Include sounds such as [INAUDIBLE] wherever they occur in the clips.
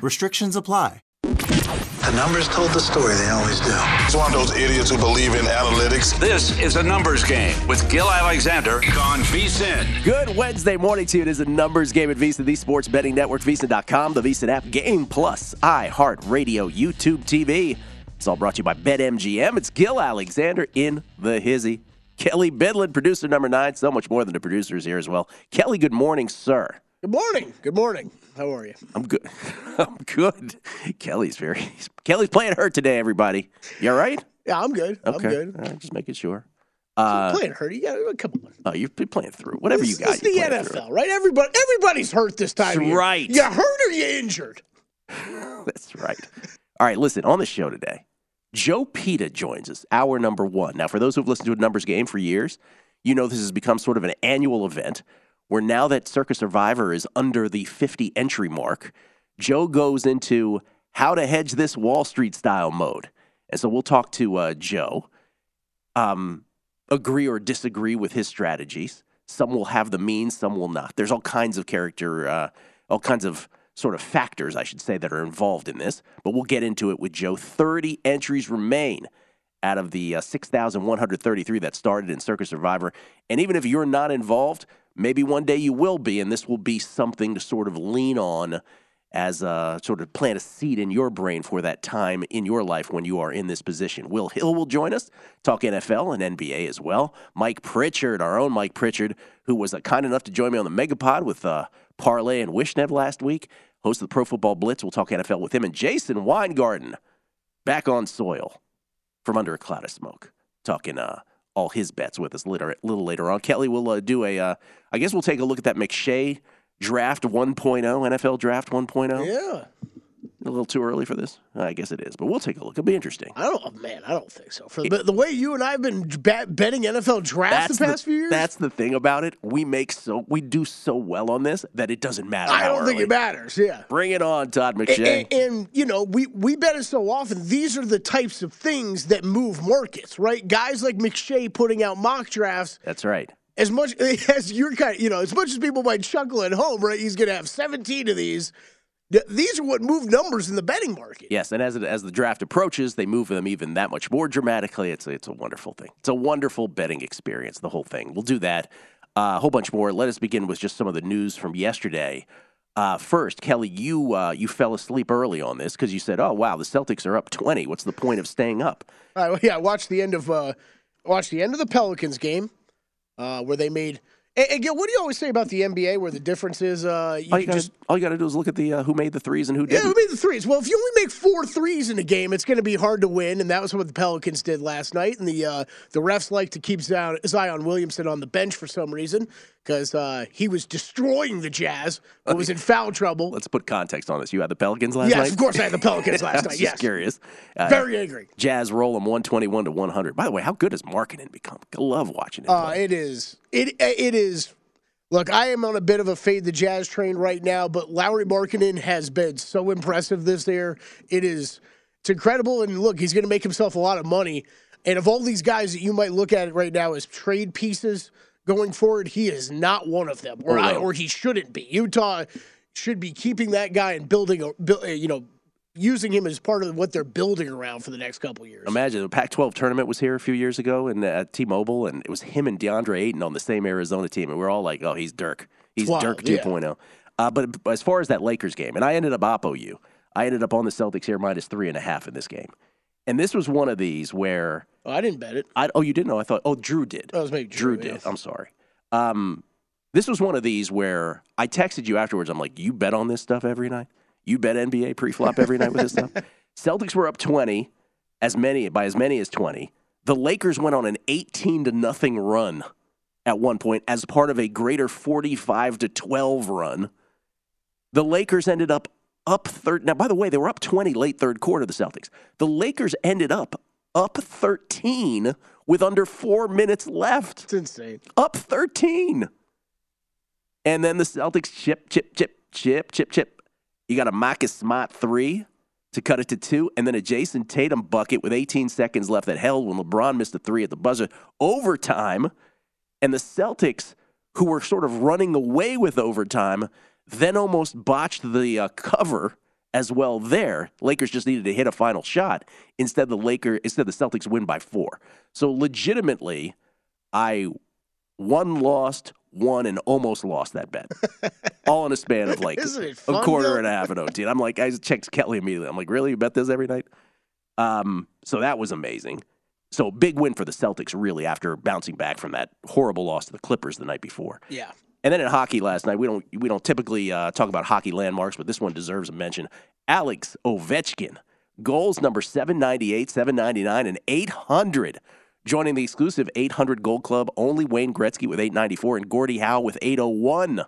Restrictions apply. The numbers told the story, they always do. It's one of those idiots who believe in analytics. This is a numbers game with Gil Alexander on VSIN. Good Wednesday morning to you. It is a numbers game at VSIN, the sports betting network, VSIN.com, the VSIN app, Game Plus, iHeartRadio, YouTube TV. It's all brought to you by BetMGM. It's Gil Alexander in the hizzy. Kelly Bidlin, producer number nine. So much more than the producers here as well. Kelly, good morning, sir. Good morning. Good morning. How are you? I'm good. [LAUGHS] I'm good. Kelly's very. Kelly's playing hurt today. Everybody, you all right? Yeah, I'm good. Okay. I'm good. Right, just making sure. Uh, playing hurt. You got come on. Oh, you're playing through whatever this, you got. It's the NFL, right? Everybody, everybody's hurt this time. That's of year. right. You hurt or you injured? [LAUGHS] That's right. All right, listen, on the show today, Joe Peta joins us, hour number one. Now, for those who've listened to a numbers game for years, you know this has become sort of an annual event where now that Circa Survivor is under the 50 entry mark, Joe goes into how to hedge this Wall Street style mode. And so we'll talk to uh, Joe, um, agree or disagree with his strategies. Some will have the means, some will not. There's all kinds of character, uh, all kinds of sort of factors, I should say, that are involved in this. But we'll get into it with Joe. 30 entries remain out of the uh, 6,133 that started in Circa Survivor. And even if you're not involved, maybe one day you will be, and this will be something to sort of lean on as a sort of plant a seed in your brain for that time in your life when you are in this position. Will Hill will join us, talk NFL and NBA as well. Mike Pritchard, our own Mike Pritchard, who was uh, kind enough to join me on the Megapod with uh, Parlay and Wishnev last week, host of the Pro Football Blitz. We'll talk NFL with him. And Jason Weingarten, back on soil from under a cloud of smoke, talking uh, all his bets with us later, a little, later on. Kelly will uh, do a, uh, I guess we'll take a look at that McShay draft 1.0, NFL draft 1.0. Yeah. A little too early for this? I guess it is, but we'll take a look. It'll be interesting. I don't, oh, man, I don't think so. For the, the way you and I have been bet, betting NFL drafts the past the, few years, That's the thing about it. We make so we do so well on this that it doesn't matter. I don't think early. it matters. Yeah. Bring it on, Todd McShay. And, and, you know, we we bet it so often. These are the types of things that move markets, right? Guys like McShay putting out mock drafts. That's right. As much [LAUGHS] as you're kind of, you know, as much as people might chuckle at home, right? He's going to have 17 of these. Th- These are what move numbers in the betting market. Yes, and as it, as the draft approaches, they move them even that much more dramatically. It's a, it's a wonderful thing. It's a wonderful betting experience. The whole thing. We'll do that. Uh, a whole bunch more. Let us begin with just some of the news from yesterday. Uh, first, Kelly, you uh, you fell asleep early on this because you said, "Oh wow, the Celtics are up 20. What's the point of staying up?" Well, [LAUGHS] yeah, I watched the end of uh, watched the end of the Pelicans game uh, where they made And, Gil, what do you always say about the NBA, where the difference is uh, you all, you gotta, just all you got to do is look at the uh, who made the threes and who didn't. who made the threes? Well, if you only make four threes in a game, it's going to be hard to win, and that was what the Pelicans did last night. And the uh, the refs like to keep Zion, Zion Williamson on the bench for some reason because uh, he was destroying the Jazz, but was in foul trouble. Let's put context on this. You had the Pelicans last yes, night. Yes, of course I had the Pelicans [LAUGHS] last night. just Yes, curious. Uh, very angry. Jazz roll them 121 to 100. By the way, how good has Markkanen become? I love watching it. Uh, it is. It it is. Look, I am on a bit of a fade the Jazz train right now, but Lauri Markkanen has been so impressive this year. It is. It's incredible, and look, he's going to make himself a lot of money. And of all these guys that you might look at it right now as trade pieces going forward, he is not one of them, or Oh, I, or he shouldn't be. Utah should be keeping that guy and building a, you know, using him as part of what they're building around for the next couple years. Imagine the Pac-12 tournament was here a few years ago and at T-Mobile, and it was him and DeAndre Ayton on the same Arizona team, and we're all like, "Oh, he's Dirk. He's Dirk yeah. 2.0." Uh, but as far as that Lakers game, and I ended up oppo you. I ended up on the Celtics here minus three and a half in this game, and this was one of these where Oh, I didn't bet it. I oh you didn't know I thought oh Drew did. That was maybe Drew, Drew, did. I'm sorry. Um, this was one of these where I texted you afterwards. I'm like, you bet on this stuff every night. You bet NBA pre-flop every night with this stuff. [LAUGHS] Celtics were up 20, as many by as many as 20. The Lakers went on an 18 to nothing run at one point as part of a greater 45 to 12 run. The Lakers ended up up third. Now, by the way, they were up 20 late third quarter. The Celtics. The Lakers ended up up 13 with under four minutes left. It's insane. Up 13. And then the Celtics chip, chip, chip, chip, chip, chip. You got a Marcus Smart three to cut it to two, and then a Jayson Tatum bucket with 18 seconds left that held when LeBron missed a three at the buzzer. Overtime, and the Celtics, who were sort of running away with overtime, then almost botched the uh, cover as well. There, Lakers just needed to hit a final shot. Instead, the Laker instead the Celtics win by four. So legitimately, I won, lost, won, and almost lost that bet. [LAUGHS] All in a span of like a quarter though? and a half an OT. And I'm like, I checked Kelly immediately. I'm like, really? You bet this every night? Um, so that was amazing. So big win for the Celtics, really, after bouncing back from that horrible loss to the Clippers the night before. Yeah. And then in hockey last night, we don't we don't typically uh, talk about hockey landmarks, but this one deserves a mention. Alex Ovechkin, goals number 798, 799, and 800. Joining the exclusive 800 Gold Club, only Wayne Gretzky with 894 and Gordie Howe with 801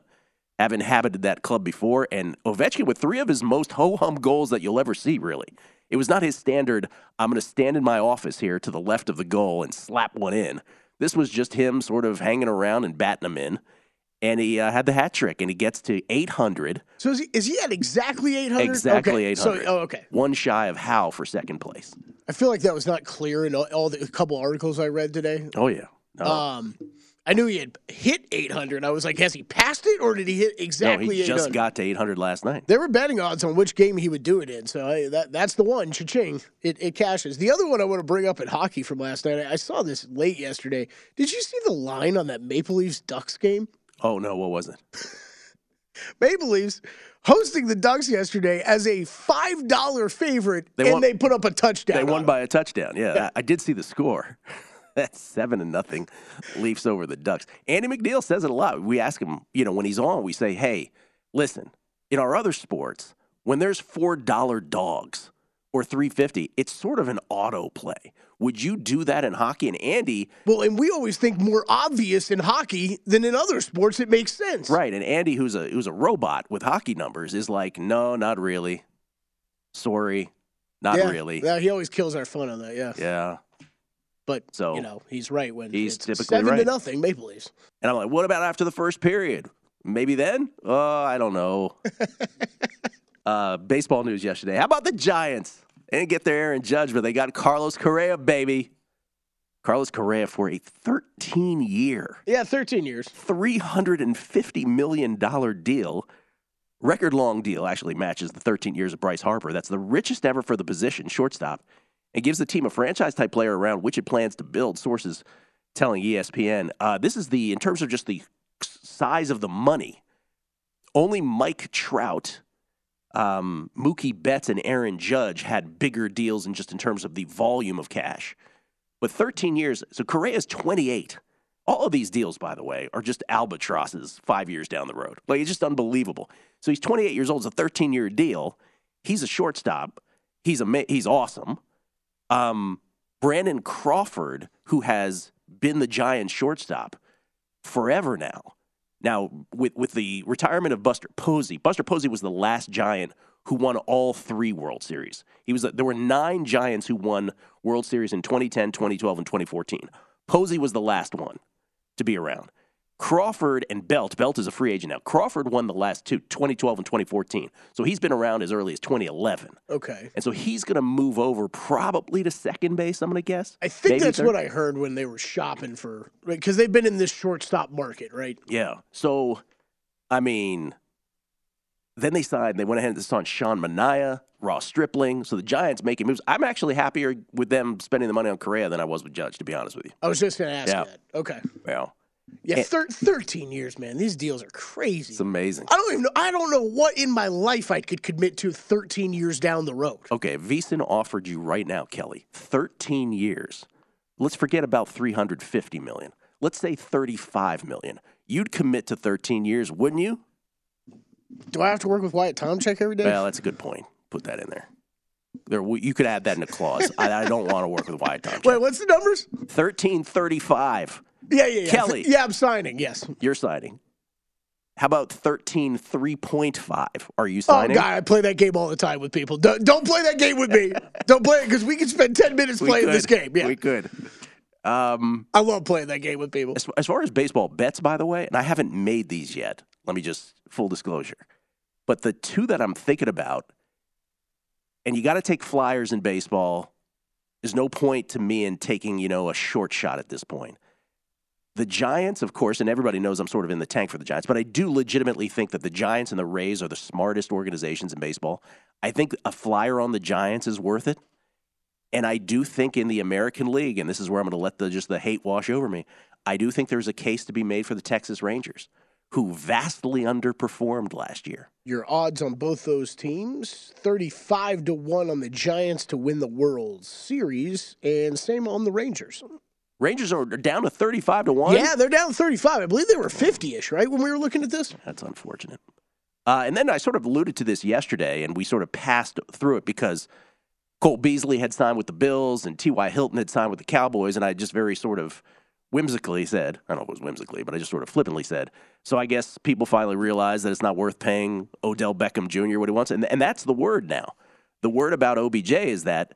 have inhabited that club before. And Ovechkin with three of his most ho hum goals that you'll ever see, really. It was not his standard, I'm going to stand in my office here to the left of the goal and slap one in. This was just him sort of hanging around and batting them in. And he uh, had the hat trick, and he gets to 800. So is he, is he at exactly 800? Exactly okay. 800. So, oh, okay. One shy of Howe for second place. I feel like that was not clear in all, all the a couple articles I read today. Oh, yeah. No, Um, I knew he had hit 800. I was like, has he passed it or did he hit exactly no he 800? just got to 800 last night. There were betting odds on which game he would do it in, so I, that that's the one. Cha-ching! It, it cashes. The other one I want to bring up in hockey from last night. I saw this late yesterday. Did you see the line on that Maple Leafs Ducks game? Oh, no, what was it? Maple Leafs hosting the Ducks yesterday as a five dollar favorite, They and won- they put up a touchdown. They won by a touchdown. Yeah, I, I did see the score. [LAUGHS] That's seven to nothing. Leafs over the Ducks. Andy McNeil says it a lot. We ask him, you know, when he's on, we say, "Hey, listen. In our other sports, when there's four dollar dogs or three fifty, it's sort of an auto play. Would you do that in hockey?" And Andy, Well, and we always think more obvious in hockey than in other sports. It makes sense. right? And Andy, who's a who's a robot with hockey numbers, is like, "No, not really. Sorry, not yeah. really. Yeah, he always kills our fun on that. Yeah. Yeah." But So- you know, he's right when He's typically seven to right. nothing Maple Leafs. And I'm like, what about after the first period? Maybe then? Oh, I don't know. [LAUGHS] uh, baseball news yesterday. How about the Giants? They didn't get their Aaron Judge, but they got Carlos Correa, baby. Carlos Correa for a 13 year, Yeah, thirteen years. $350 million deal. Record long deal actually matches the 13 years of Bryce Harper. That's the richest ever for the position, shortstop. It gives the team a franchise type player around which it plans to build. Sources telling ESPN. Uh, this is the, in terms of just the size of the money, only Mike Trout, um, Mookie Betts, and Aaron Judge had bigger deals in just in terms of the volume of cash. But 13 years, so Correa's 28. All of these deals, by the way, are just albatrosses five years down the road. Like, it's just unbelievable. So he's 28 years old. It's a 13 year deal. He's a shortstop. He's, ama- he's awesome. Um, Brandon Crawford, who has been the Giants shortstop forever now. Now, with, with the retirement of Buster Posey, Buster Posey was the last Giant who won all three World Series. He was there were nine Giants who won World Series in 2010, 2012, and 2014. Posey was the last one to be around. Crawford and Belt, Belt is a free agent now. Crawford won the last two, 2012 and 2014. So he's been around as early as 2011. Okay. And so he's going to move over probably to second base, I'm going to guess. I think Maybe that's third. what I heard when they were shopping for because they've been in this shortstop market, right? Yeah. So, I mean, then they signed, they went ahead and signed Sean Manaea, Ross Stripling. So the Giants making moves. I'm actually happier with them spending the money on Correa than I was with Judge, to be honest with you. I was just going to ask Yeah. that. Okay. Well, Yeah, thir- 13 years, man. These deals are crazy. it's amazing. I don't even know. I don't know what in my life I could commit to 13 years down the road. Okay, VSIN offered you right now, Kelly, 13 years. Let's forget about 350 million. Let's say 35 million. You'd commit to 13 years, wouldn't you? Do I have to work with Wyatt Tomchek every day? Well, that's a good point. Put that in there. There, you could add that in a clause. I, I don't want to work with Wyatt Tom. Wait, what's the numbers? 1335. Yeah, yeah, yeah. Kelly. Yeah, I'm signing. Yes. You're signing. How about 13 3.5? Are you signing? Oh, signing? God, I play that game all the time with people. Don't, don't play that game with me. don't play it because we can spend 10 minutes We playing could. this game. Yeah. We could. Um, I love playing that game with people. as, as far as baseball bets, by the way, and I haven't made these yet. Let me just full disclosure. But the two that I'm thinking about, and you got to take flyers in baseball. There's no point to me in taking, you know, a short shot at this point. The Giants, of course, and everybody knows I'm sort of in the tank for the Giants, but I do legitimately think that the Giants and the Rays are the smartest organizations in baseball. I think a flyer on the Giants is worth it. And I do think in the American League, and this is where I'm going to let the just the hate wash over me. I do think there's a case to be made for the Texas Rangers, who vastly underperformed last year. Your odds on both those teams 35 to 1 on the Giants to win the World Series, and same on the Rangers. Rangers are down to 35 to 1. Yeah, they're down 35. I believe they were 50 ish, right, when we were looking at this? That's unfortunate. Uh, and then I sort of alluded to this yesterday, and we sort of passed through it because Cole Beasley had signed with the Bills and T.Y. Hilton had signed with the Cowboys, and I just very sort of whimsically said, I don't know if it was whimsically, but I just sort of flippantly said, so I guess people finally realize that it's not worth paying Odell Beckham Jr. what he wants. And, and that's the word now. The word about OBJ is that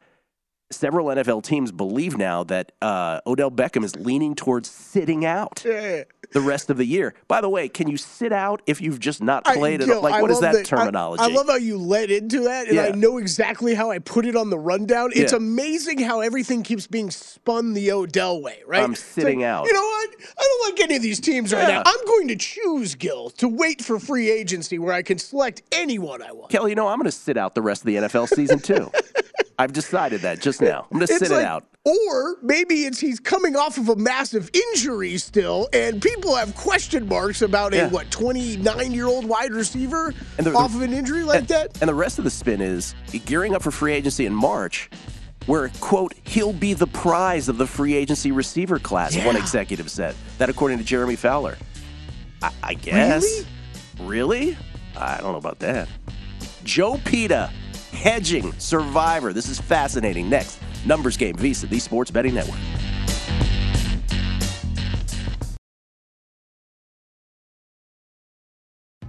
several NFL teams believe now that uh, Odell Beckham is leaning towards sitting out the rest of the year. By the way, can you sit out if you've just not played it? Gil, Like, I what is that I- terminology? I, love how you led into that, and I know exactly how I put it on the rundown. It's Yeah. amazing how everything keeps being spun the Odell way, right? I'm sitting like, out. You know what? I don't like any of these teams right Yeah. now. I'm going to choose, Gil, to wait for free agency where I can select anyone I want. Kelly, you know, I'm going to sit out the rest of the NFL season too. [LAUGHS] I've decided that just now. I'm going to sit like- it out. Or maybe it's he's coming off of a massive injury still, and people have question marks about Yeah. a what 29 year old wide receiver And the- the- off of an injury like and, that. And the rest of the spin is gearing up for free agency in March, where, quote, he'll be the prize of the free agency receiver class, one executive said. That according to Jeremy Fowler. I, I guess. Really? I don't know about that. Joe Peta, hedging survivor. This is fascinating. Next, numbers game, VSIN, the Sports Betting Network.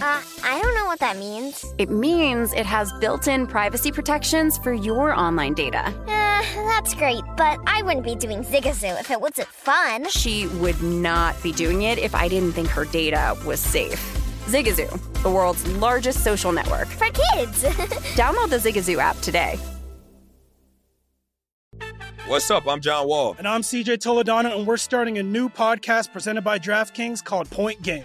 Uh, I don't know what that means. It means it has built in privacy protections for your online data. Uh, that's great, but I wouldn't be doing Zigazoo if it wasn't fun. She would not be doing it if I didn't think her data was safe. Zigazoo, the world's largest social network. For kids. [LAUGHS] Download the Zigazoo app today. What's up? I'm John Wall. And I'm CJ Toledano, and we're starting a new podcast presented by DraftKings called Point Game.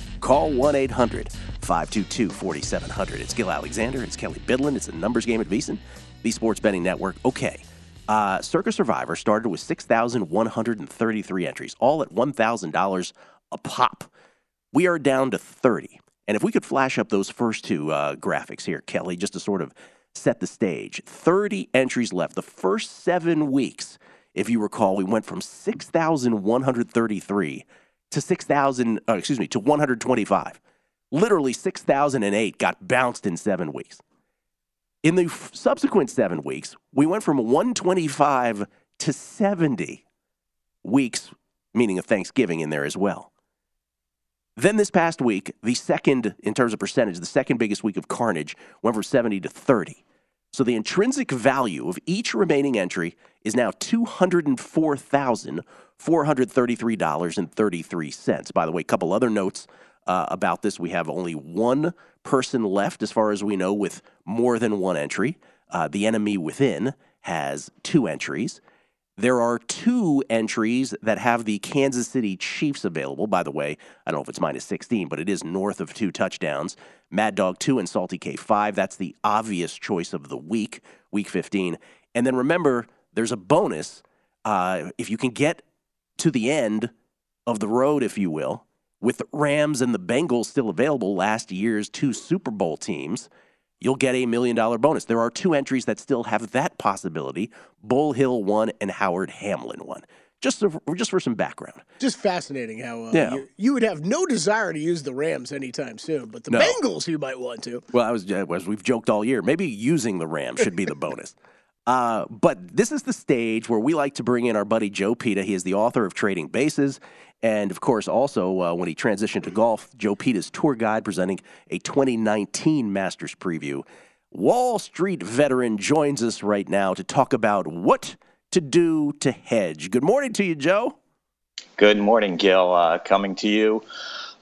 Call 1 800 522 4700. It's Gil Alexander. It's Kelly Bidlin. It's a numbers game at VSIN, the Sports Betting Network. Okay. Uh, Circa Survivor started with 6,133 entries, all at $1,000 a pop. We are down to 30. And if we could flash up those first two uh, graphics here, Kelly, just to sort of set the stage 30 entries left. The first seven weeks, if you recall, we went from 6,133 to 6,000, uh, excuse me, to 125. Literally 6,008 got bounced in seven weeks. In the f- subsequent seven weeks, we went from 125 to 70 weeks, meaning a Thanksgiving in there as well. Then this past week, the second, in terms of percentage, the second biggest week of carnage went from 70 to 30. So the intrinsic value of each remaining entry is now $204,433.33. By the way, a couple other notes uh, about this. We have only one person left, as far as we know, with more than one entry. Uh, the enemy within has two entries. There are two entries that have the Kansas City Chiefs available. By the way, I don't know if it's minus 16, but it is north of two touchdowns. Mad Dog 2 and Salty K 5. That's the obvious choice of the week, week 15. And then remember, there's a bonus. Uh, if you can get to the end of the road, if you will, with the Rams and the Bengals still available, last year's two Super Bowl teams, you'll get a million dollar bonus. There are two entries that still have that possibility Bull Hill 1 and Howard Hamlin 1. Just, so, just for some background. Just fascinating how uh, Yeah. you, you would have no desire to use the Rams anytime soon, but the No. Bengals you might want to. Well, I was, as we've joked all year, maybe using the Rams should be the [LAUGHS] bonus. Uh, but this is the stage where we like to bring in our buddy Joe Peta. He is the author of Trading Bases. And of course, also uh, when he transitioned to golf, Joe Peta's tour guide presenting a 2019 Masters preview. Wall Street veteran joins us right now to talk about what to do to hedge. Good morning to you, Joe. Good morning, Gil. Uh, coming to you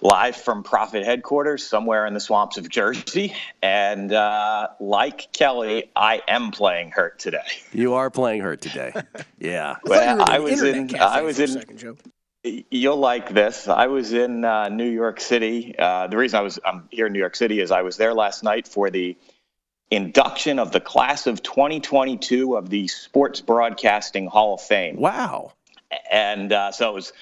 live from Profit headquarters somewhere in the swamps of Jersey. And uh, like Kelly, I am playing hurt today. You are playing hurt today. [LAUGHS] Yeah. Well, I was in. I was in. You'll like this. I was in uh, New York City. Uh, the reason I was I'm here in New York City is I was there last night for the induction of the class of 2022 of the Sports Broadcasting Hall of Fame. Wow. And uh, so it was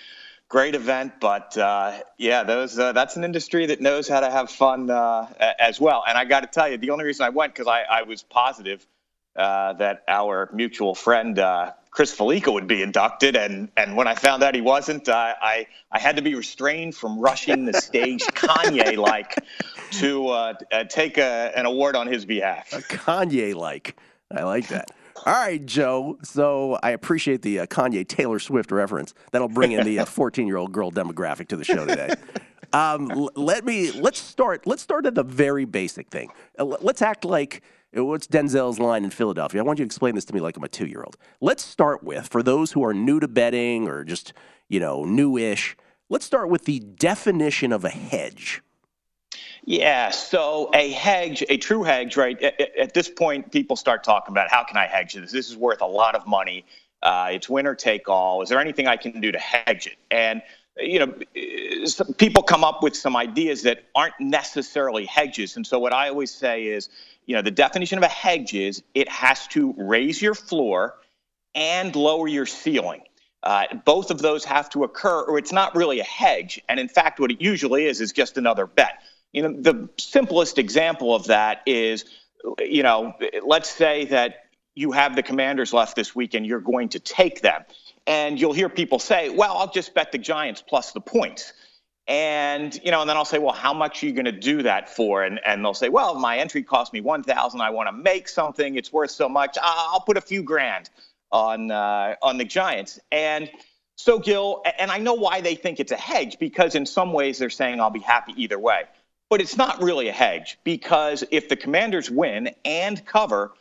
great event, but uh, yeah, those uh, that's an industry that knows how to have fun uh, as well. And I got to tell you, the only reason I went because I, I was positive uh, that our mutual friend uh, Chris Fallica would be inducted, and and when I found out he wasn't, uh, I I had to be restrained from rushing the stage [LAUGHS] Kanye like to uh, uh, take a, an award on his behalf. Kanye like, I like that. All right, Joe. So I appreciate the uh, Kanye Taylor Swift reference. That'll bring in the [LAUGHS] 14 year old girl demographic to the show today. Um, l- let me let's start. Let's start at the very basic thing. Uh, l- let's act like uh, what's Denzel's line in Philadelphia. I want you to explain this to me like I'm a two year old. Let's start with for those who are new to betting or just you know newish. Let's start with the definition of a hedge. Yeah, so a hedge, a true hedge, right? At, at, this point, people start talking about how can I hedge this? This is worth a lot of money. Uh, it's winner take all. Is there anything I can do to hedge it? And you know, people come up with some ideas that aren't necessarily hedges. And so what I always say is, you know, the definition of a hedge is it has to raise your floor and lower your ceiling. Uh, both of those have to occur, or it's not really a hedge. And in fact, what it usually is is just another bet. You know, the simplest example of that is, you know, let's say that you have the commanders left this week and you're going to take them. And you'll hear people say, well, I'll just bet the Giants plus the points. And, you know, and then I'll say, well, how much are you going to do that for? And, and they'll say, well, my entry cost me 1000 I want to make something. It's worth so much. I'll put a few grand on, uh, on the Giants. And so, Gil, and I know why they think it's a hedge because in some ways they're saying I'll be happy either way. But it's not really a hedge because if the commanders win and cover,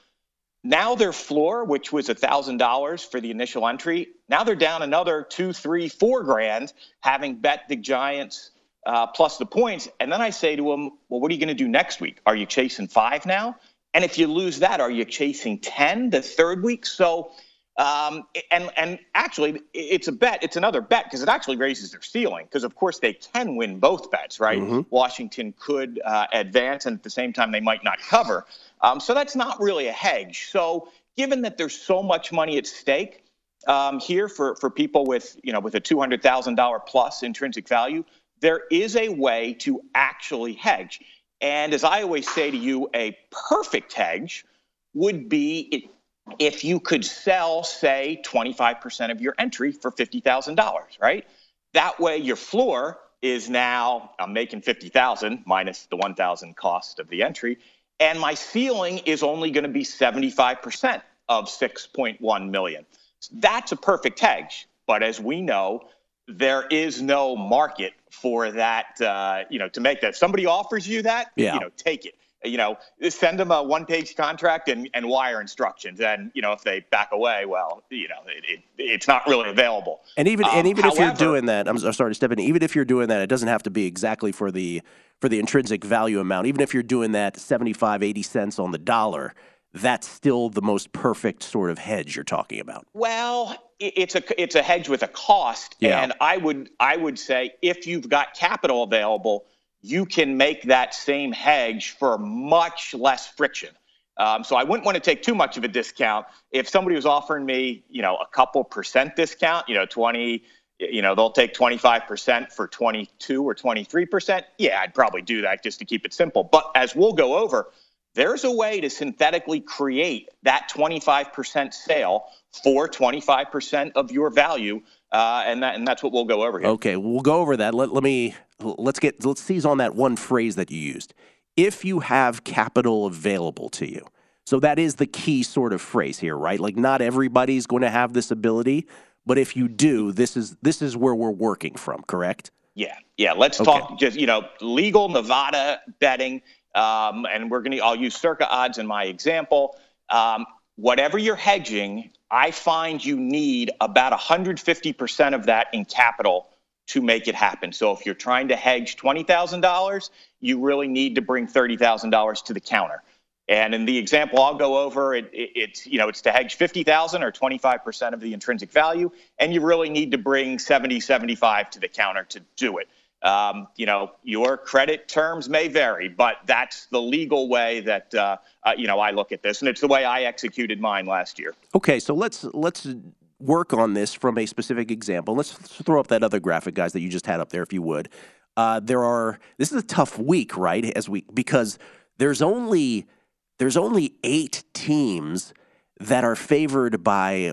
now their floor, which was $1,000 for the initial entry, now they're down another two, three, four grand having bet the Giants uh, plus the points. And then I say to them, well, what are you going to do next week? Are you chasing five now? And if you lose that, are you chasing 10 the third week? So um, and and actually, it's a bet. It's another bet because it actually raises their ceiling. Because of course they can win both bets, right? Mm-hmm. Washington could uh, advance, and at the same time they might not cover. Um, so that's not really a hedge. So given that there's so much money at stake um, here for for people with you know with a two hundred thousand dollar plus intrinsic value, there is a way to actually hedge. And as I always say to you, a perfect hedge would be if you could sell, say, 25% of your entry for $50,000, right? That way your floor is now I'm making 50,000 minus the 1,000 cost of the entry and my ceiling is only going to be 75% of 6.1 million. That's a perfect hedge, but as we know, there is no market for that. Uh, you know, to make that. If somebody offers you that, yeah. you know, take it you know, send them a one-page contract and, and wire instructions. And you know, if they back away, well, you know, it, it, it's not really available. And even um, and even however, if you're doing that, I'm, sorry to step in. Even if you're doing that, it doesn't have to be exactly for the for the intrinsic value amount. Even if you're doing that 75, 80 cents on the dollar, that's still the most perfect sort of hedge you're talking about. Well, it's a it's a hedge with a cost, yeah. and I would I would say if you've got capital available you can make that same hedge for much less friction. Um, so I wouldn't want to take too much of a discount. If somebody was offering me, you know, a couple percent discount, you know, 20, you know, they'll take 25% for 22 or 23%. Yeah, I'd probably do that just to keep it simple. But as we'll go over, there's a way to synthetically create that 25% sale for 25% of your value uh, and that and that's what we'll go over here. Okay, we'll go over that. Let, let me let's get let's seize on that one phrase that you used. If you have capital available to you. So that is the key sort of phrase here, right? Like not everybody's going to have this ability, but if you do, this is this is where we're working from, correct? Yeah. Yeah, let's okay. talk just, you know, legal Nevada betting um, and we're going to I'll use circa odds in my example. Um, whatever you're hedging, I find you need about 150% of that in capital to make it happen. So if you're trying to hedge $20,000, you really need to bring $30,000 to the counter. And in the example I'll go over, it, it, it's you know it's to hedge 50,000 or 25% of the intrinsic value, and you really need to bring 70, 75 to the counter to do it. Um, you know your credit terms may vary, but that's the legal way that uh, uh, you know I look at this, and it's the way I executed mine last year. Okay, so let's let's work on this from a specific example. Let's throw up that other graphic, guys, that you just had up there, if you would. Uh, there are. This is a tough week, right? As we because there's only there's only eight teams that are favored by.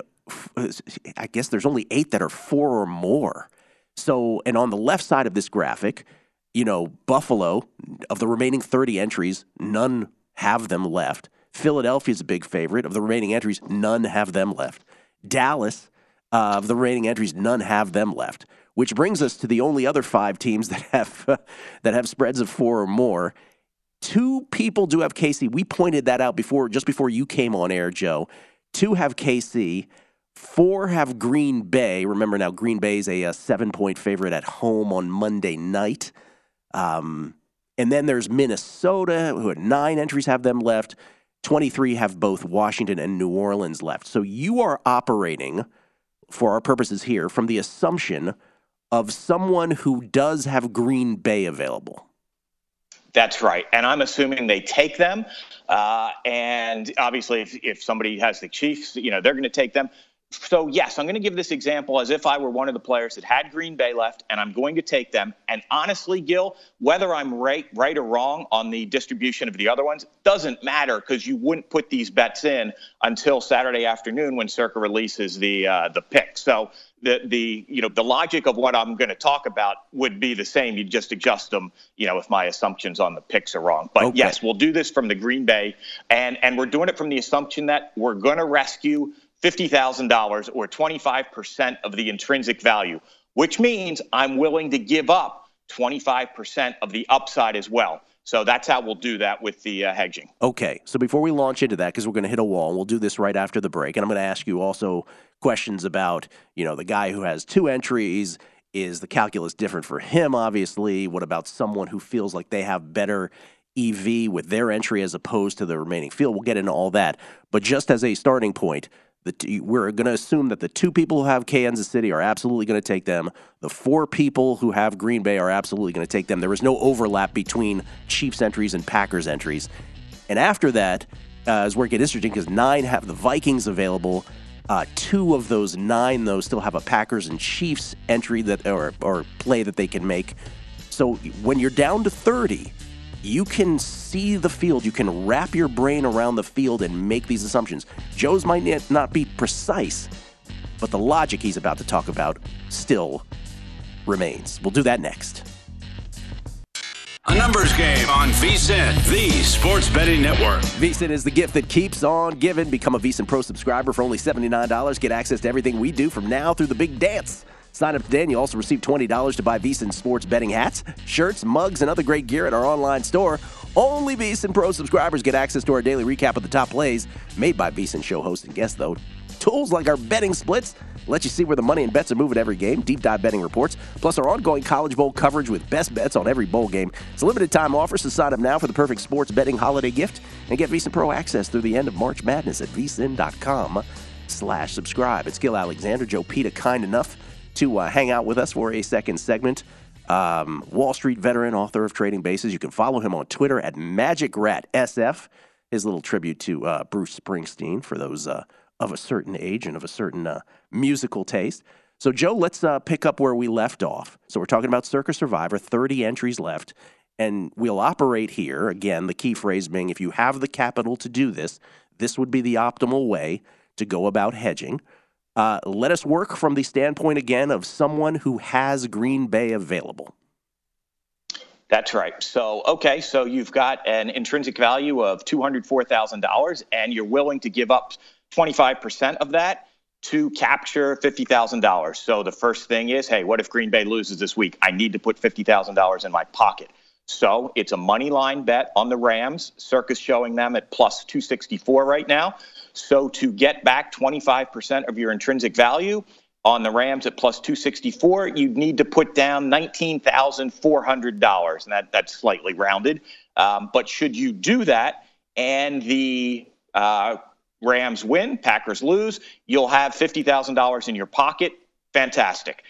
I guess there's only eight that are four or more. So, and on the left side of this graphic, you know, Buffalo, of the remaining 30 entries, none have them left. Philadelphia is a big favorite. Of the remaining entries, none have them left. Dallas, uh, of the remaining entries, none have them left. Which brings us to the only other five teams [LAUGHS] that have that have spreads of four or more. Two people do have KC. We pointed that out before, just before you came on air, Joe. Two have KC. Four have Green Bay. Remember now, Green Bay is a, a seven point favorite at home on Monday night. Um, and then there's Minnesota, who had nine entries have them left. 23 have both Washington and New Orleans left. So you are operating, for our purposes here, from the assumption of someone who does have Green Bay available. That's right. And I'm assuming they take them. Uh, and obviously, if, if somebody has the Chiefs, you know, they're going to take them so yes, I'm going to give this example as if I were one of the players that had Green Bay left, and I'm going to take them. And honestly, Gil, whether I'm right, right or wrong on the distribution of the other ones doesn't matter because you wouldn't put these bets in until Saturday afternoon when Circa releases the uh, the pick. So the the you know the logic of what I'm going to talk about would be the same. You'd just adjust them, you know, if my assumptions on the picks are wrong. But okay. yes, we'll do this from the Green Bay, and and we're doing it from the assumption that we're going to rescue $50,000 or 25% of the intrinsic value, which means I'm willing to give up 25% of the upside as well. So that's how we'll do that with the uh, hedging. Okay. So before we launch into that, because we're going to hit a wall, and we'll do this right after the break. And I'm going to ask you also questions about, you know, the guy who has two entries. Is the calculus different for him, obviously? What about someone who feels like they have better EV with their entry as opposed to the remaining field? We'll get into all that. But just as a starting point, we're going to assume that the two people who have Kansas City are absolutely going to take them. The four people who have Green Bay are absolutely going to take them. There is no overlap between Chiefs entries and Packers entries. And after that, uh, is where it gets interesting because nine have the Vikings available. Uh, two of those nine, though, still have a Packers and Chiefs entry that or or play that they can make. So when you're down to 30, you can see the field, you can wrap your brain around the field and make these assumptions. Joe's might not be precise, but the logic he's about to talk about still remains. We'll do that next. A numbers game on VSIN, the sports betting network. VSIN is the gift that keeps on giving. Become a VSIN Pro subscriber for only $79. Get access to everything we do from now through the big dance. Sign up today and you also receive $20 to buy VSIN sports betting hats, shirts, mugs, and other great gear at our online store. Only VSIN Pro subscribers get access to our daily recap of the top plays made by VSIN show host and guest, though. Tools like our betting splits let you see where the money and bets are moving every game, deep dive betting reports, plus our ongoing College Bowl coverage with best bets on every bowl game. It's a limited time offer, so sign up now for the perfect sports betting holiday gift and get VSIN Pro access through the end of March Madness at vsin.com slash subscribe. It's Gil Alexander, Joe Peta, kind enough to uh, hang out with us for a second segment. Um, Wall Street veteran, author of Trading Bases. You can follow him on Twitter at MagicRatSF. His little tribute to uh, Bruce Springsteen for those uh, of a certain age and of a certain uh, musical taste. So, Joe, let's uh, pick up where we left off. So, we're talking about Circa Survivor, 30 entries left, and we'll operate here. Again, the key phrase being if you have the capital to do this, this would be the optimal way to go about hedging. Uh, let us work from the standpoint again of someone who has Green Bay available. That's right. So, okay, so you've got an intrinsic value of $204,000 and you're willing to give up 25% of that to capture $50,000. So the first thing is, hey, what if Green Bay loses this week? I need to put $50,000 in my pocket. So it's a money line bet on the Rams. Circa showing them at plus 264 right now. So to get back 25% of your intrinsic value, on the Rams at plus 264, you'd need to put down $19,400. And that, that's slightly rounded. Um, but should you do that and the uh, Rams win, Packers lose, you'll have $50,000 in your pocket. Fantastic.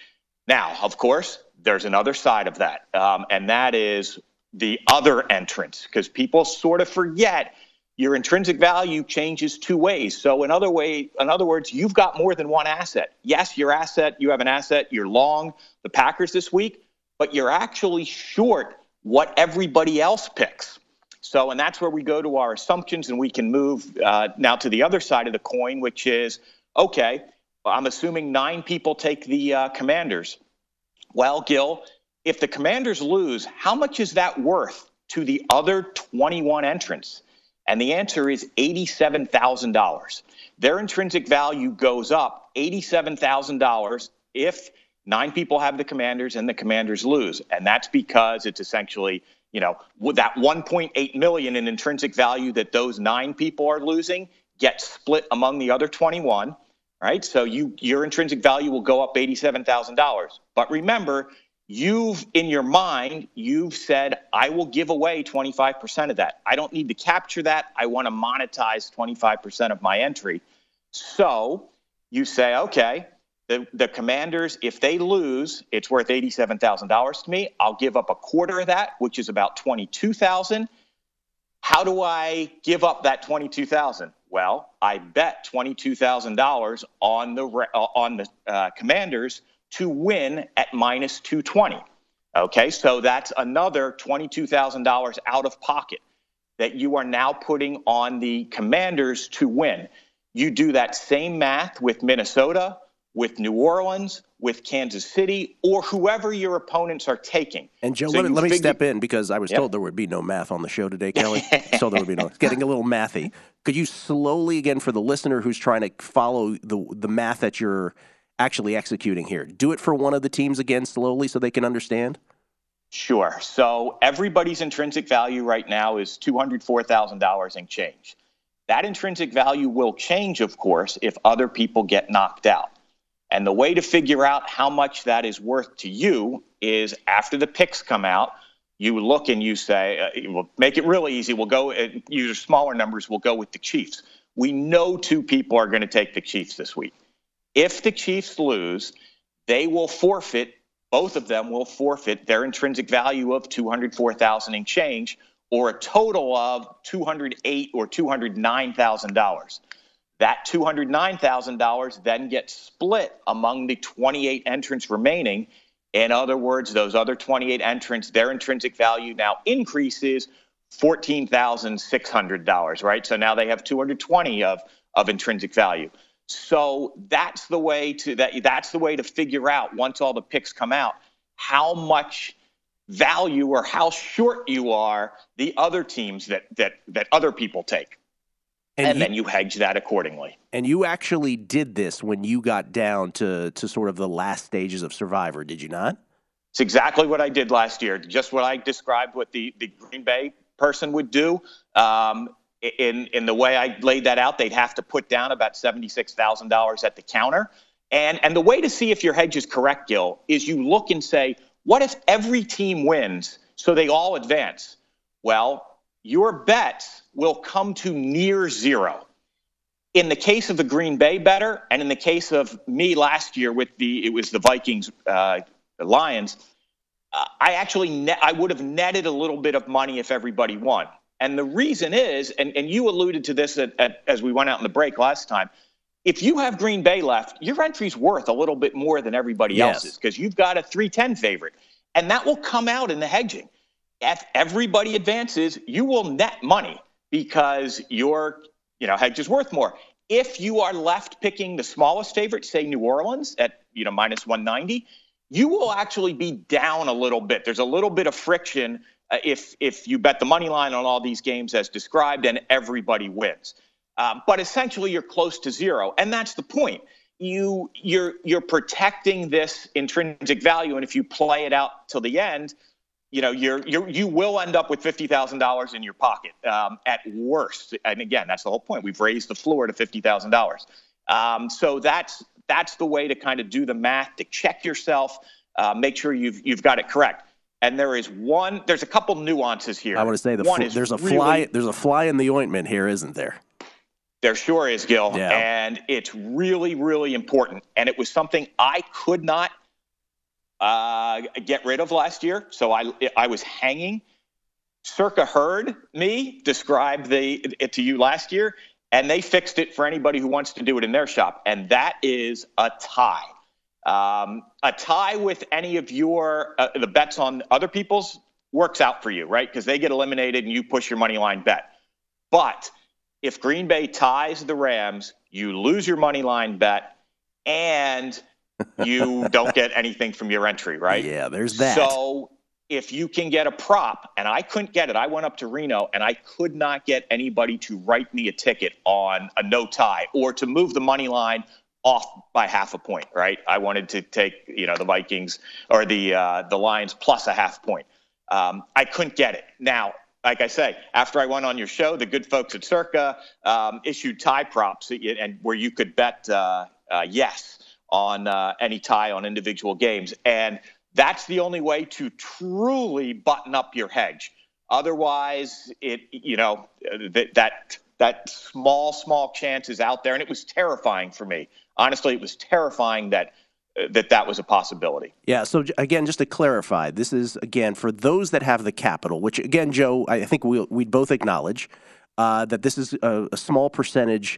Now, of course, there's another side of that, um, and that is the other entrance, because people sort of forget your intrinsic value changes two ways. So in other way, in other words, you've got more than one asset. Yes, your asset, you have an asset, you're long the Packers this week, but you're actually short what everybody else picks. So, and that's where we go to our assumptions, and we can move uh, now to the other side of the coin, which is okay. I'm assuming nine people take the uh, Commanders. Well, Gil, if the Commanders lose, how much is that worth to the other 21 entrants? And the answer is $87,000. Their intrinsic value goes up $87,000 if nine people have the Commanders and the Commanders lose. And that's because it's essentially, you know, that 1.8 million in intrinsic value that those nine people are losing gets split among the other 21 right? So you your intrinsic value will go up $87,000. But remember, you've in your mind, you've said I will give away 25% of that. I don't need to capture that. I want to monetize 25% of my entry. So, you say, okay, the, the commanders, if they lose, it's worth $87,000 to me. I'll give up a quarter of that, which is about 22,000. How do I give up that 22,000? Well, I bet $22,000 on the uh, on the uh, Commanders to win at minus 220. Okay, so that's another $22,000 out of pocket that you are now putting on the Commanders to win. You do that same math with Minnesota, with New Orleans, with Kansas City, or whoever your opponents are taking. And Joe, so let, let me step in because I was yep. told there would be no math on the show today, Kelly. [LAUGHS] so there would be no. It's getting a little mathy. Could you slowly again for the listener who's trying to follow the the math that you're actually executing here? Do it for one of the teams again slowly so they can understand. Sure. So everybody's intrinsic value right now is two hundred four thousand dollars and change. That intrinsic value will change, of course, if other people get knocked out. And the way to figure out how much that is worth to you is after the picks come out, you look and you say, uh, we'll make it really easy. We'll go, uh, use smaller numbers, we'll go with the Chiefs. We know two people are going to take the Chiefs this week. If the Chiefs lose, they will forfeit, both of them will forfeit their intrinsic value of 204,000 and change or a total of 208 or $209,000. That $209,000 then gets split among the 28 entrants remaining. In other words, those other 28 entrants, their intrinsic value now increases $14,600, right? So now they have 220 of, of intrinsic value. So that's the way to that that's the way to figure out once all the picks come out how much value or how short you are the other teams that that that other people take. And, and you, then you hedge that accordingly. And you actually did this when you got down to to sort of the last stages of Survivor, did you not? It's exactly what I did last year. Just what I described, what the, the Green Bay person would do. Um, in in the way I laid that out, they'd have to put down about seventy six thousand dollars at the counter. And and the way to see if your hedge is correct, Gil, is you look and say, what if every team wins so they all advance? Well, your bets will come to near zero. In the case of the Green Bay better, and in the case of me last year with the it was the Vikings uh, the Lions, uh, I actually I would have netted a little bit of money if everybody won. And the reason is, and, and you alluded to this at, at, as we went out in the break last time, if you have Green Bay left, your entry's worth a little bit more than everybody yes. else's because you've got a 310 favorite. And that will come out in the hedging if everybody advances, you will net money because your you know hedge is worth more. If you are left picking the smallest favorite, say New Orleans at you know minus 190, you will actually be down a little bit. There's a little bit of friction if if you bet the money line on all these games as described, and everybody wins. Um, but essentially, you're close to zero, and that's the point. You you're you're protecting this intrinsic value, and if you play it out till the end, you know, you're, you're, you will end up with $50,000 in your pocket um, at worst. And again, that's the whole point. We've raised the floor to $50,000. Um, so that's That's the way to kind of do the math to check yourself, uh, make sure you've you've got it correct. And there is one. There's a couple nuances here. I want to say the one fl- is there's a really- fly there's a fly in the ointment here, isn't there? There sure is, Gil. Yeah. And it's really, really important. And it was something I could not uh, get rid of last year. So I, I was hanging. Circa heard me describe the, it to you last year, and they fixed it for anybody who wants to do it in their shop. And that is a tie. Um, a tie with any of your uh, the bets on other people's works out for you, right? Because they get eliminated and you push your money line bet. But if Green Bay ties the Rams, you lose your money line bet and [LAUGHS] you don't get anything from your entry, right? Yeah, there's that. So if you can get a prop, and I couldn't get it, I went up to Reno and I could not get anybody to write me a ticket on a no tie or to move the money line off by half a point, right? I wanted to take, you know, the Vikings or the uh, the Lions plus a half point. Um, I couldn't get it. Now, like I say, after I went on your show, the good folks at Circa um, issued tie props, and where you could bet uh, uh, yes on uh, any tie on individual games, and that's the only way to truly button up your hedge. Otherwise, it you know that that small small chance is out there, and it was terrifying for me. Honestly, it was terrifying that that that was a possibility. Yeah. So again, just to clarify, this is again for those that have the capital, which again, Joe, I think we we both acknowledge uh, that this is a, a small percentage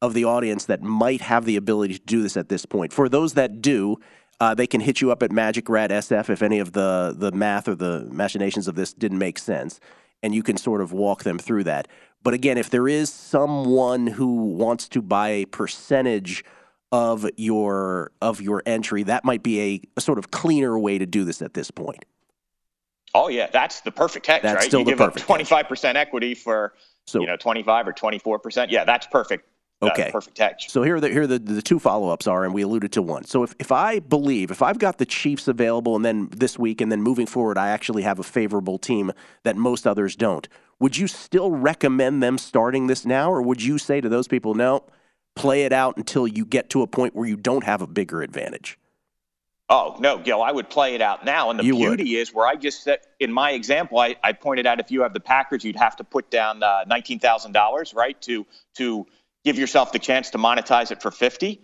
of the audience that might have the ability to do this at this point. For those that do, uh, they can hit you up at Magic Rat SF if any of the the math or the machinations of this didn't make sense, and you can sort of walk them through that. But again, if there is someone who wants to buy a percentage of your of your entry, that might be a, a sort of cleaner way to do this at this point. Oh yeah, that's the perfect hedge, That's right? still you the give up perfect twenty five percent equity for So- you know twenty five or twenty four percent. Yeah, that's perfect. uh, Okay. perfect hedge. So here are the here are the, the two follow ups are, and we alluded to one. So if, if I believe if I've got the Chiefs available, and then this week, and then moving forward, I actually have a favorable team that most others don't. Would you still recommend them starting this now, or would you say to those people, no, play it out until you get to a point where you don't have a bigger advantage? Oh no, Gil, I would play it out now. And the You would. beauty is where I just said in my example, I, I pointed out if you have the Packers, you'd have to put down uh, nineteen thousand dollars, right, to to give yourself the chance to monetize it for fifty.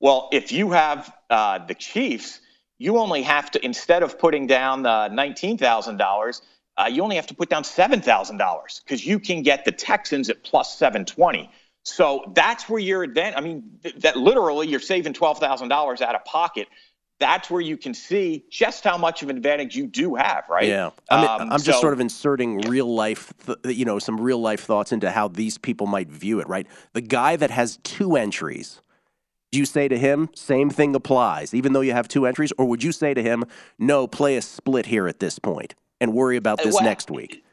Well, if you have uh, the Chiefs, you only have to instead of putting down uh, nineteen thousand dollars, uh, you only have to put down seven thousand dollars because you can get the Texans at plus seven twenty. So that's where you're advan I mean, th- that literally you're saving twelve thousand dollars out of pocket. That's where you can see just how much of an advantage you do have, right? Yeah, I mean, Um, I'm just so- sort of inserting real life, th- you know, some real life thoughts into how these people might view it. Right, the guy that has two entries, do you say to him, same thing applies, even though you have two entries, or would you say to him, no, play a split here at this point and worry about this well, next week?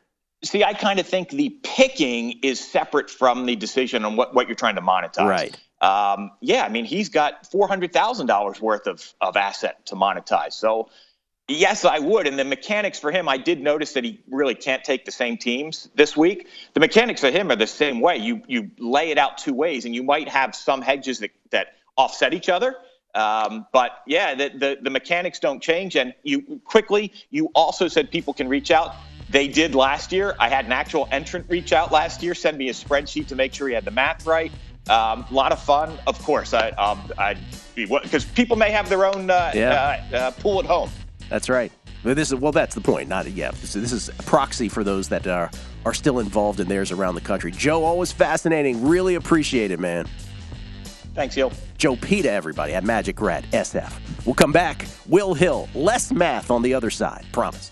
See, I kind of think the picking is separate from the decision on what, what you're trying to monetize. Right. Um, yeah, I mean, he's got four hundred thousand dollars worth of of asset to monetize. So, yes, I would. And the mechanics for him, I did notice that he really can't take the same teams this week. The mechanics for him are the same way. You you lay it out two ways, and you might have some hedges that that offset each other. Um, but yeah, the, the the mechanics don't change. And you quickly, you also said people can reach out. They did last year. I had an actual entrant reach out last year, send me a spreadsheet to make sure he had the math right. Um, a lot of fun, of course. I, um, I'd be because people may have their own uh, Yeah. uh, uh, pool at home. That's right. But this is well, that's the point. Not yeah. This, this is a proxy for those that are are still involved in theirs around the country. Joe, always fascinating. Really appreciate it, man. Thanks, Gil. Joe Peta, everybody at Magic Rat SF. We'll come back. Will Hill, less math on the other side. Promise.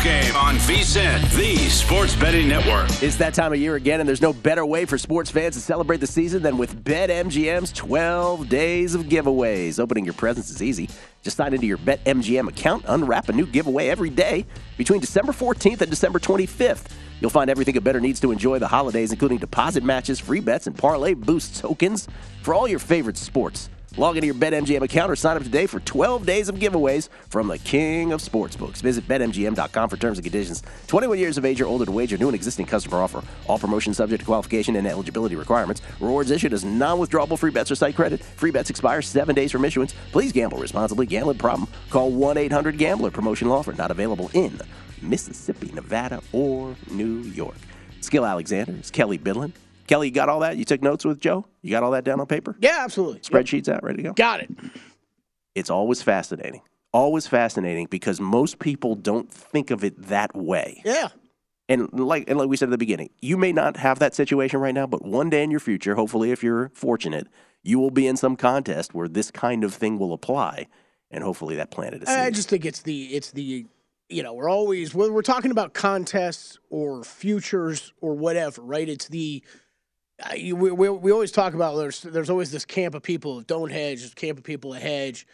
Game on VSIN, the sports betting network. It's that time of year again, and there's no better way for sports fans to celebrate the season than with BetMGM's 12 days of giveaways. Opening your presents is easy. Just sign into your BetMGM account, unwrap a new giveaway every day between December 14th and December 25th. You'll find everything a better needs to enjoy the holidays, including deposit matches, free bets, and parlay boost tokens for all your favorite sports. Log into your BetMGM account or sign up today for 12 days of giveaways from the king of sportsbooks. Visit BetMGM.com for terms and conditions. 21 years of age or older to wager. New and existing customer offer. All promotions subject to qualification and eligibility requirements. Rewards issued as non-withdrawable free bets or site credit. Free bets expire seven days from issuance. Please gamble responsibly. Gambling problem? Call 1-800-GAMBLER. Promotional offer not available in Mississippi, Nevada, or New York. Skill Alexander is Kelly Bidlin. Kelly, you got all that? You took notes with Joe? You got all that down on paper? Yeah, absolutely. Spreadsheets out, ready to go? Got it. It's always fascinating. Always fascinating because most people don't think of it that way. Yeah. And like and like we said at the beginning, you may not have that situation right now, but one day in your future, hopefully if you're fortunate, you will be in some contest where this kind of thing will apply. And hopefully that planted a seed. I just think it's the it's the you know we're always when we're talking about contests or futures or whatever, right? It's the we, we, we always talk about there's there's always this camp of people that don't hedge, this camp of people that hedge.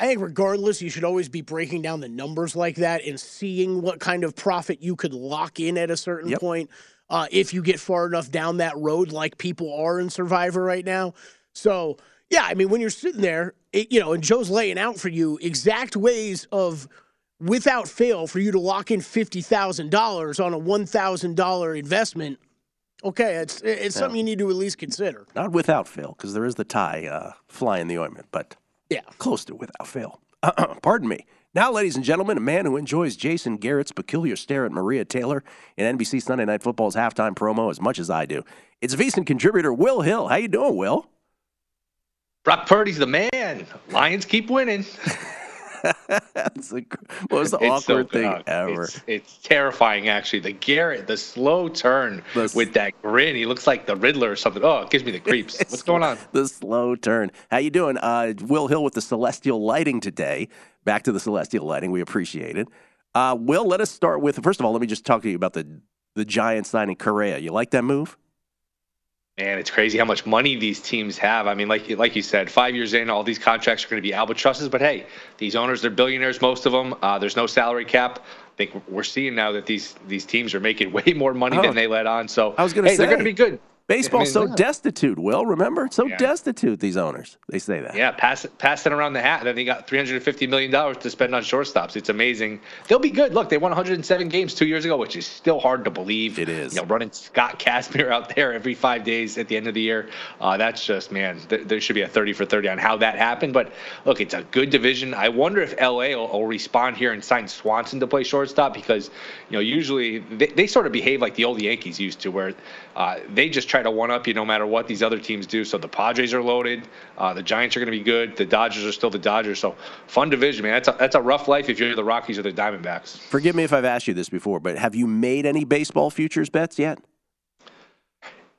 I think regardless, you should always be breaking down the numbers like that and seeing what kind of profit you could lock in at a certain Yep. point uh, if you get far enough down that road, like people are in Survivor right now. So yeah, I mean, when you're sitting there, it, you know, and Joe's laying out for you exact ways of without fail for you to lock in fifty thousand dollars on a one thousand dollar investment. Okay, it's it's something you need to at least consider. Not without fail, because there is the tie uh, fly in the ointment, but yeah, close to without fail. [CLEARS THROAT] Pardon me. Now, ladies and gentlemen, a man who enjoys Jason Garrett's peculiar stare at Maria Taylor in NBC Sunday Night Football's halftime promo as much as I do. It's VSiN contributor Will Hill. How you doing, Will? Brock Purdy's the man. Lions keep winning. [LAUGHS] That's the It's awkward good. thing Uh, ever. It's, it's terrifying, actually. The Garrett, the slow turn with that grin. He looks like the Riddler or something. Oh, it gives me the creeps. [LAUGHS] What's going on? The slow turn. How you doing? Uh, Will Hill with the Celestial Lighting today. Back to the Celestial Lighting. We appreciate it. Uh, Will, let us start with first of all. Let me just talk to you about the the Giants signing Correa. You like that move? Man, it's crazy how much money these teams have. I mean, like like you said, five years in, all these contracts are going to be albatrosses. But hey, these owners, they're billionaires, most of them. Uh, there's no salary cap. I think we're seeing now that these these teams are making [LAUGHS] way more money Oh. than they let on. So I was going to hey, say they're going to be good. Baseball's I mean, so yeah. destitute. Will remember? So Yeah. destitute. These owners. They say that. Yeah, pass it, pass it around the hat. Then they got 350 million dollars to spend on shortstops. It's amazing. They'll be good. Look, they won 107 games two years ago, which is still hard to believe. It is. You know, running Scott Kazmir out there every five days at the end of the year. Uh, that's just man. Th- there should be a 30 for 30 on how that happened. But look, it's a good division. I wonder if LA will, will respond here and sign Swanson to play shortstop because you know usually they, they sort of behave like the old Yankees used to, where uh, they just try to one up you no matter what these other teams do. So the Padres are loaded. Uh, the Giants are going to be good. The Dodgers are still the Dodgers. So fun division, man. That's a, that's a rough life if you're the Rockies or the Diamondbacks. Forgive me if I've asked you this before, but have you made any baseball futures bets yet?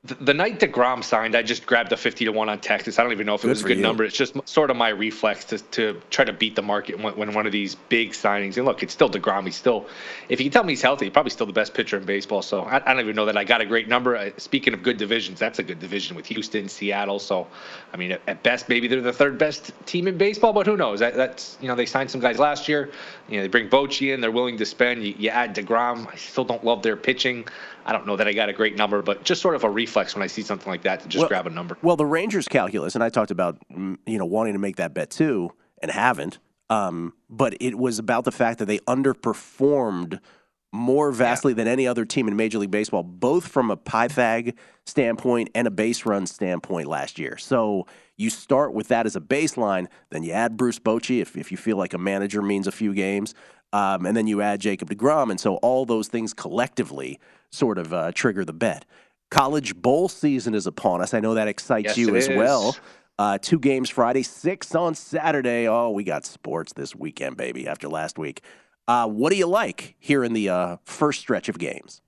The, the night Degrom signed, I just grabbed a 50 to one on Texas. I don't even know if it was a good you. number. It's just sort of my reflex to, to try to beat the market when, when one of these big signings. And look, it's still Degrom. He's still, if you can tell me he's healthy, probably still the best pitcher in baseball. So I, I don't even know that I got a great number. Uh, Speaking of good divisions, that's a good division with Houston, Seattle. So I mean, at, at best, maybe they're the third best team in baseball, but who knows? That, that's you know they signed some guys last year. You know they bring Bochy in. They're willing to spend. You, you add Degrom. I still don't love their pitching. I don't know that I got a great number, but just sort of a reflex when I see something like that to just Well- grab a number. Well, the Rangers calculus, and I talked about mm, you know wanting to make that bet too, and haven't. Um, but it was about the fact that they underperformed more vastly than any other team in Major League Baseball, both from a Pythag standpoint and a base run standpoint last year. So you start with that as a baseline, then you add Bruce Bochy if, if you feel like a manager means a few games, um, and then you add Jacob DeGrom. And so all those things collectively sort of uh, trigger the bet. College bowl season is upon us. I know that excites Yes, you as is. well. Uh, two games Friday, six on Saturday. Oh, we got sports this weekend, baby, after last week. Uh, what do you like here in the uh, first stretch of games?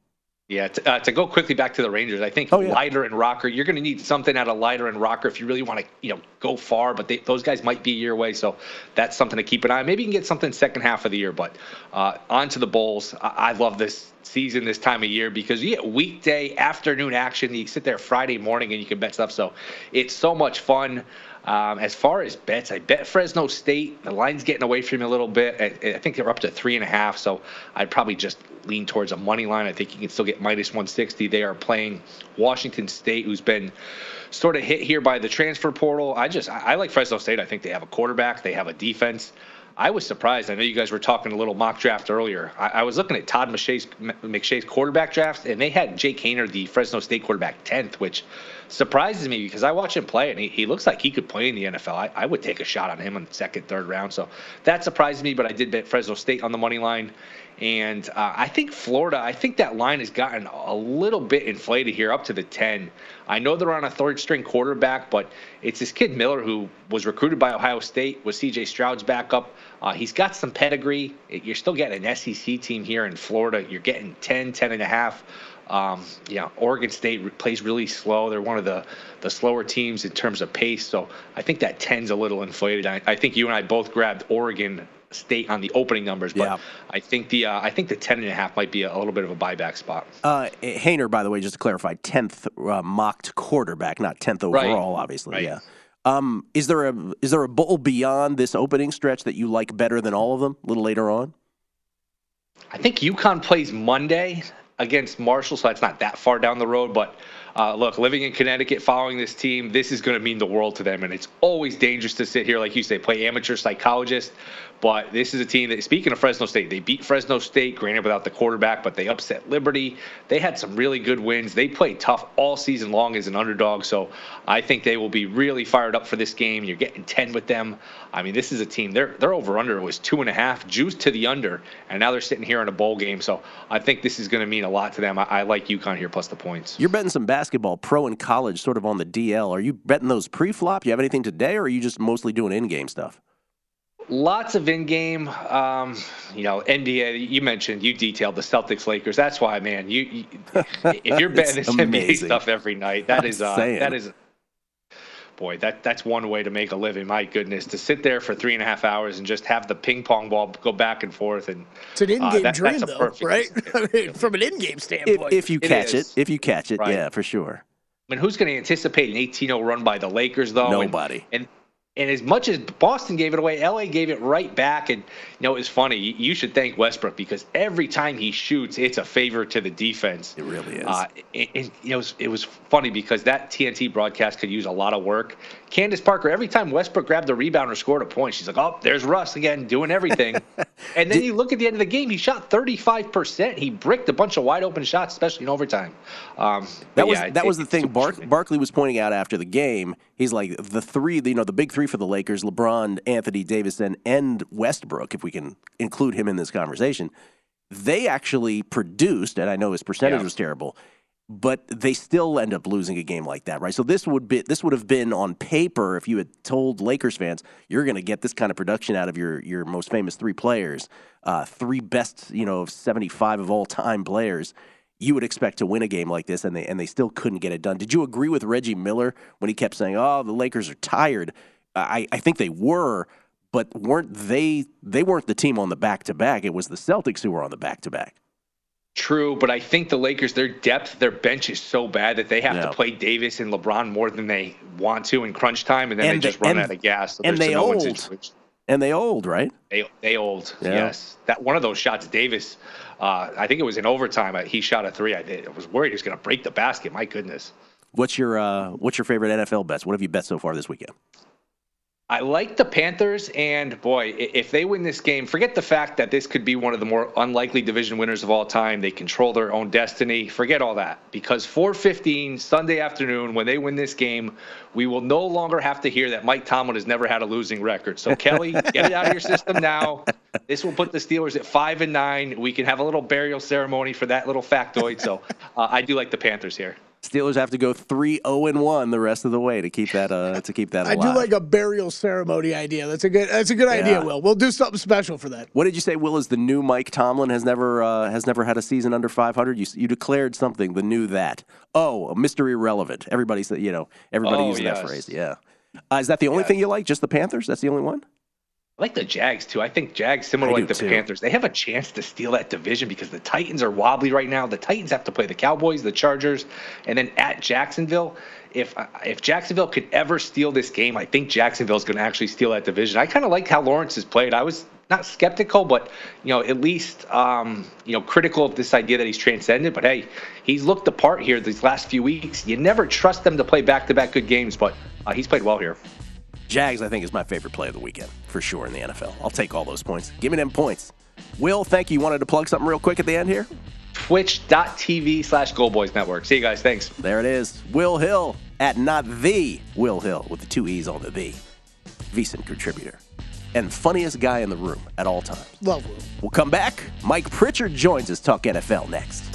Yeah, to, uh, to go quickly back to the Rangers, I think Oh, yeah. Leiter and Rocker, you're going to need something out of Leiter and Rocker if you really want to, you know, go far. But they, those guys might be a year away, so that's something to keep an eye. on. Maybe you can get something second half of the year. But uh, on to the Bulls. I, I love this season this time of year because you get weekday afternoon action. You sit there Friday morning and you can bet stuff. So it's so much fun. Um, as far as bets, I bet Fresno State. The line's getting away from me a little bit. I, I think they're up to three and a half, so I'd probably just lean towards a money line. I think you can still get minus 160. They are playing Washington State, who's been sort of hit here by the transfer portal. I just I, I like Fresno State. I think they have a quarterback. They have a defense. I was surprised. I know you guys were talking a little mock draft earlier. I, I was looking at Todd McShay's, McShay's quarterback draft, and they had Jake Haener, the Fresno State quarterback, 10th, which surprises me because I watch him play, and he, he looks like he could play in the NFL. I, I would take a shot on him in the second, third round. So that surprised me, but I did bet Fresno State on the money line. And uh, I think Florida, I think that line has gotten a little bit inflated here up to the 10. I know they're on a third string quarterback, but it's this kid Miller who was recruited by Ohio State, was CJ Stroud's backup. Uh, he's got some pedigree. You're still getting an SEC team here in Florida. You're getting 10, 10 and a half. Um, yeah, Oregon State plays really slow. They're one of the, the slower teams in terms of pace. So I think that 10's a little inflated. I, I think you and I both grabbed Oregon State on the opening numbers, but Yeah. I think the uh, I think the 10 and a half might be a, a little bit of a buyback spot. Uh, Haener, by the way, just to clarify, tenth uh, mocked quarterback, not tenth Right. overall, obviously. Right. Yeah. Um, is there a is there a bowl beyond this opening stretch that you like better than all of them? A little later on. I think UConn plays Monday against Marshall, so that's not that far down the road. But uh, look, living in Connecticut, following this team, this is going to mean the world to them. And it's always dangerous to sit here, like you say, play amateur psychologist. But this is a team that, speaking of Fresno State, they beat Fresno State, granted without the quarterback, but they upset Liberty. They had some really good wins. They played tough all season long as an underdog. So I think they will be really fired up for this game. You're getting 10 with them. I mean, this is a team, their over under was two and a half, juiced to the under, and now they're sitting here in a bowl game. So I think this is going to mean a lot to them. I, I like UConn here plus the points. You're betting some basketball, pro and college, sort of on the DL. Are you betting those pre-flop? You have anything today, or are you just mostly doing in-game stuff? Lots of in-game, um, you know, NBA. You mentioned you detailed the Celtics Lakers. That's why, man. You, you if you're [LAUGHS] betting this NBA stuff every night, that is uh, that is boy, that that's one way to make a living. My goodness, to sit there for three and a half hours and just have the ping pong ball go back and forth, and it's an in-game uh, that, dream, though, right? [LAUGHS] I mean, from an in-game standpoint, if, if you catch it, it, if you catch it, Right. yeah, for sure. I mean, who's going to anticipate an 18-0 run by the Lakers, though? Nobody. And, and as much as Boston gave it away, LA gave it right back. And you know, it's funny. You should thank Westbrook because every time he shoots, it's a favor to the defense. It really is. Uh, and, and, you know, it was, it was funny because that TNT broadcast could use a lot of work. Candace Parker, every time Westbrook grabbed the rebound or scored a point, she's like, "Oh, there's Russ again doing everything." [LAUGHS] and then you look at the end of the game, he shot 35%. He bricked a bunch of wide open shots, especially in overtime. Um, That was yeah, that it- was the thing. Bark, Barkley was pointing out after the game. He's like the three, you know, the big three for the Lakers: LeBron, Anthony Davis, and and Westbrook. If we can include him in this conversation, they actually produced, and I know his percentage Yeah. was terrible, but they still end up losing a game like that, right? So this would be this would have been on paper if you had told Lakers fans you're going to get this kind of production out of your your most famous three players, uh, three best, you know, of 75 of all time players you would expect to win a game like this, and they and they still couldn't get it done. Did you agree with Reggie Miller when he kept saying, "Oh, the Lakers are tired"? I, I think they were, but weren't they? They weren't the team on the back to back. It was the Celtics who were on the back to back. True, but I think the Lakers, their depth, their bench is so bad that they have Yeah. to play Davis and LeBron more than they want to in crunch time, and then And they just run and- out of gas. So and they no-win old. And they old, right? They they old. Yeah. Yes, that one of those shots, Davis. Uh, I think it was in overtime. uh, He shot a three. I, did, I was worried he was going to break the basket. My goodness. What's your uh, What's your favorite NFL bets? What have you bet so far this weekend? I like the Panthers, and boy, if they win this game, forget the fact that this could be one of the more unlikely division winners of all time. They control their own destiny. Forget all that, because 4:15 Sunday afternoon, when they win this game, we will no longer have to hear that Mike Tomlin has never had a losing record. So Kelly, [LAUGHS] get it out of your system now. This will put the Steelers at five and nine. We can have a little burial ceremony for that little factoid. So uh, I do like the Panthers here. Steelers have to go 3-0 and one the rest of the way to keep that uh, to keep that alive. [LAUGHS] I do like a burial ceremony idea. That's a good. That's a good idea. Will we'll do something special for that. What did you say? Will is the new Mike Tomlin has never uh, has never had a season under 500. You you declared something. The new that. Oh, mystery Irrelevant. Everybody's said you know everybody Oh, using that phrase. Yeah. Uh, is that the only thing you like? Just the Panthers? That's the only one. I like the Jags too. I think Jags, similar I like the too. Panthers, they have a chance to steal that division because the Titans are wobbly right now. The Titans have to play the Cowboys, the Chargers, and then at Jacksonville. If uh, if Jacksonville could ever steal this game, I think Jacksonville is going to actually steal that division. I kind of like how Lawrence has played. I was not skeptical, but you know at least um, you know critical of this idea that he's transcended. But hey, he's looked the part here these last few weeks. You never trust them to play back-to-back good games, but uh, he's played well here. Jags, I think, is my favorite play of the weekend for sure in the NFL. I'll take all those points. Give me them points. Will, thank you. You wanted to plug something real quick at the end here? Twitch.tv slash Go Boys Network. See you guys. Thanks. There it is. Will Hill at not the Will Hill with the two E's on the the. VSIN contributor. And funniest guy in the room at all times. Love Will. We'll come back. Mike Pritchard joins us talk NFL next.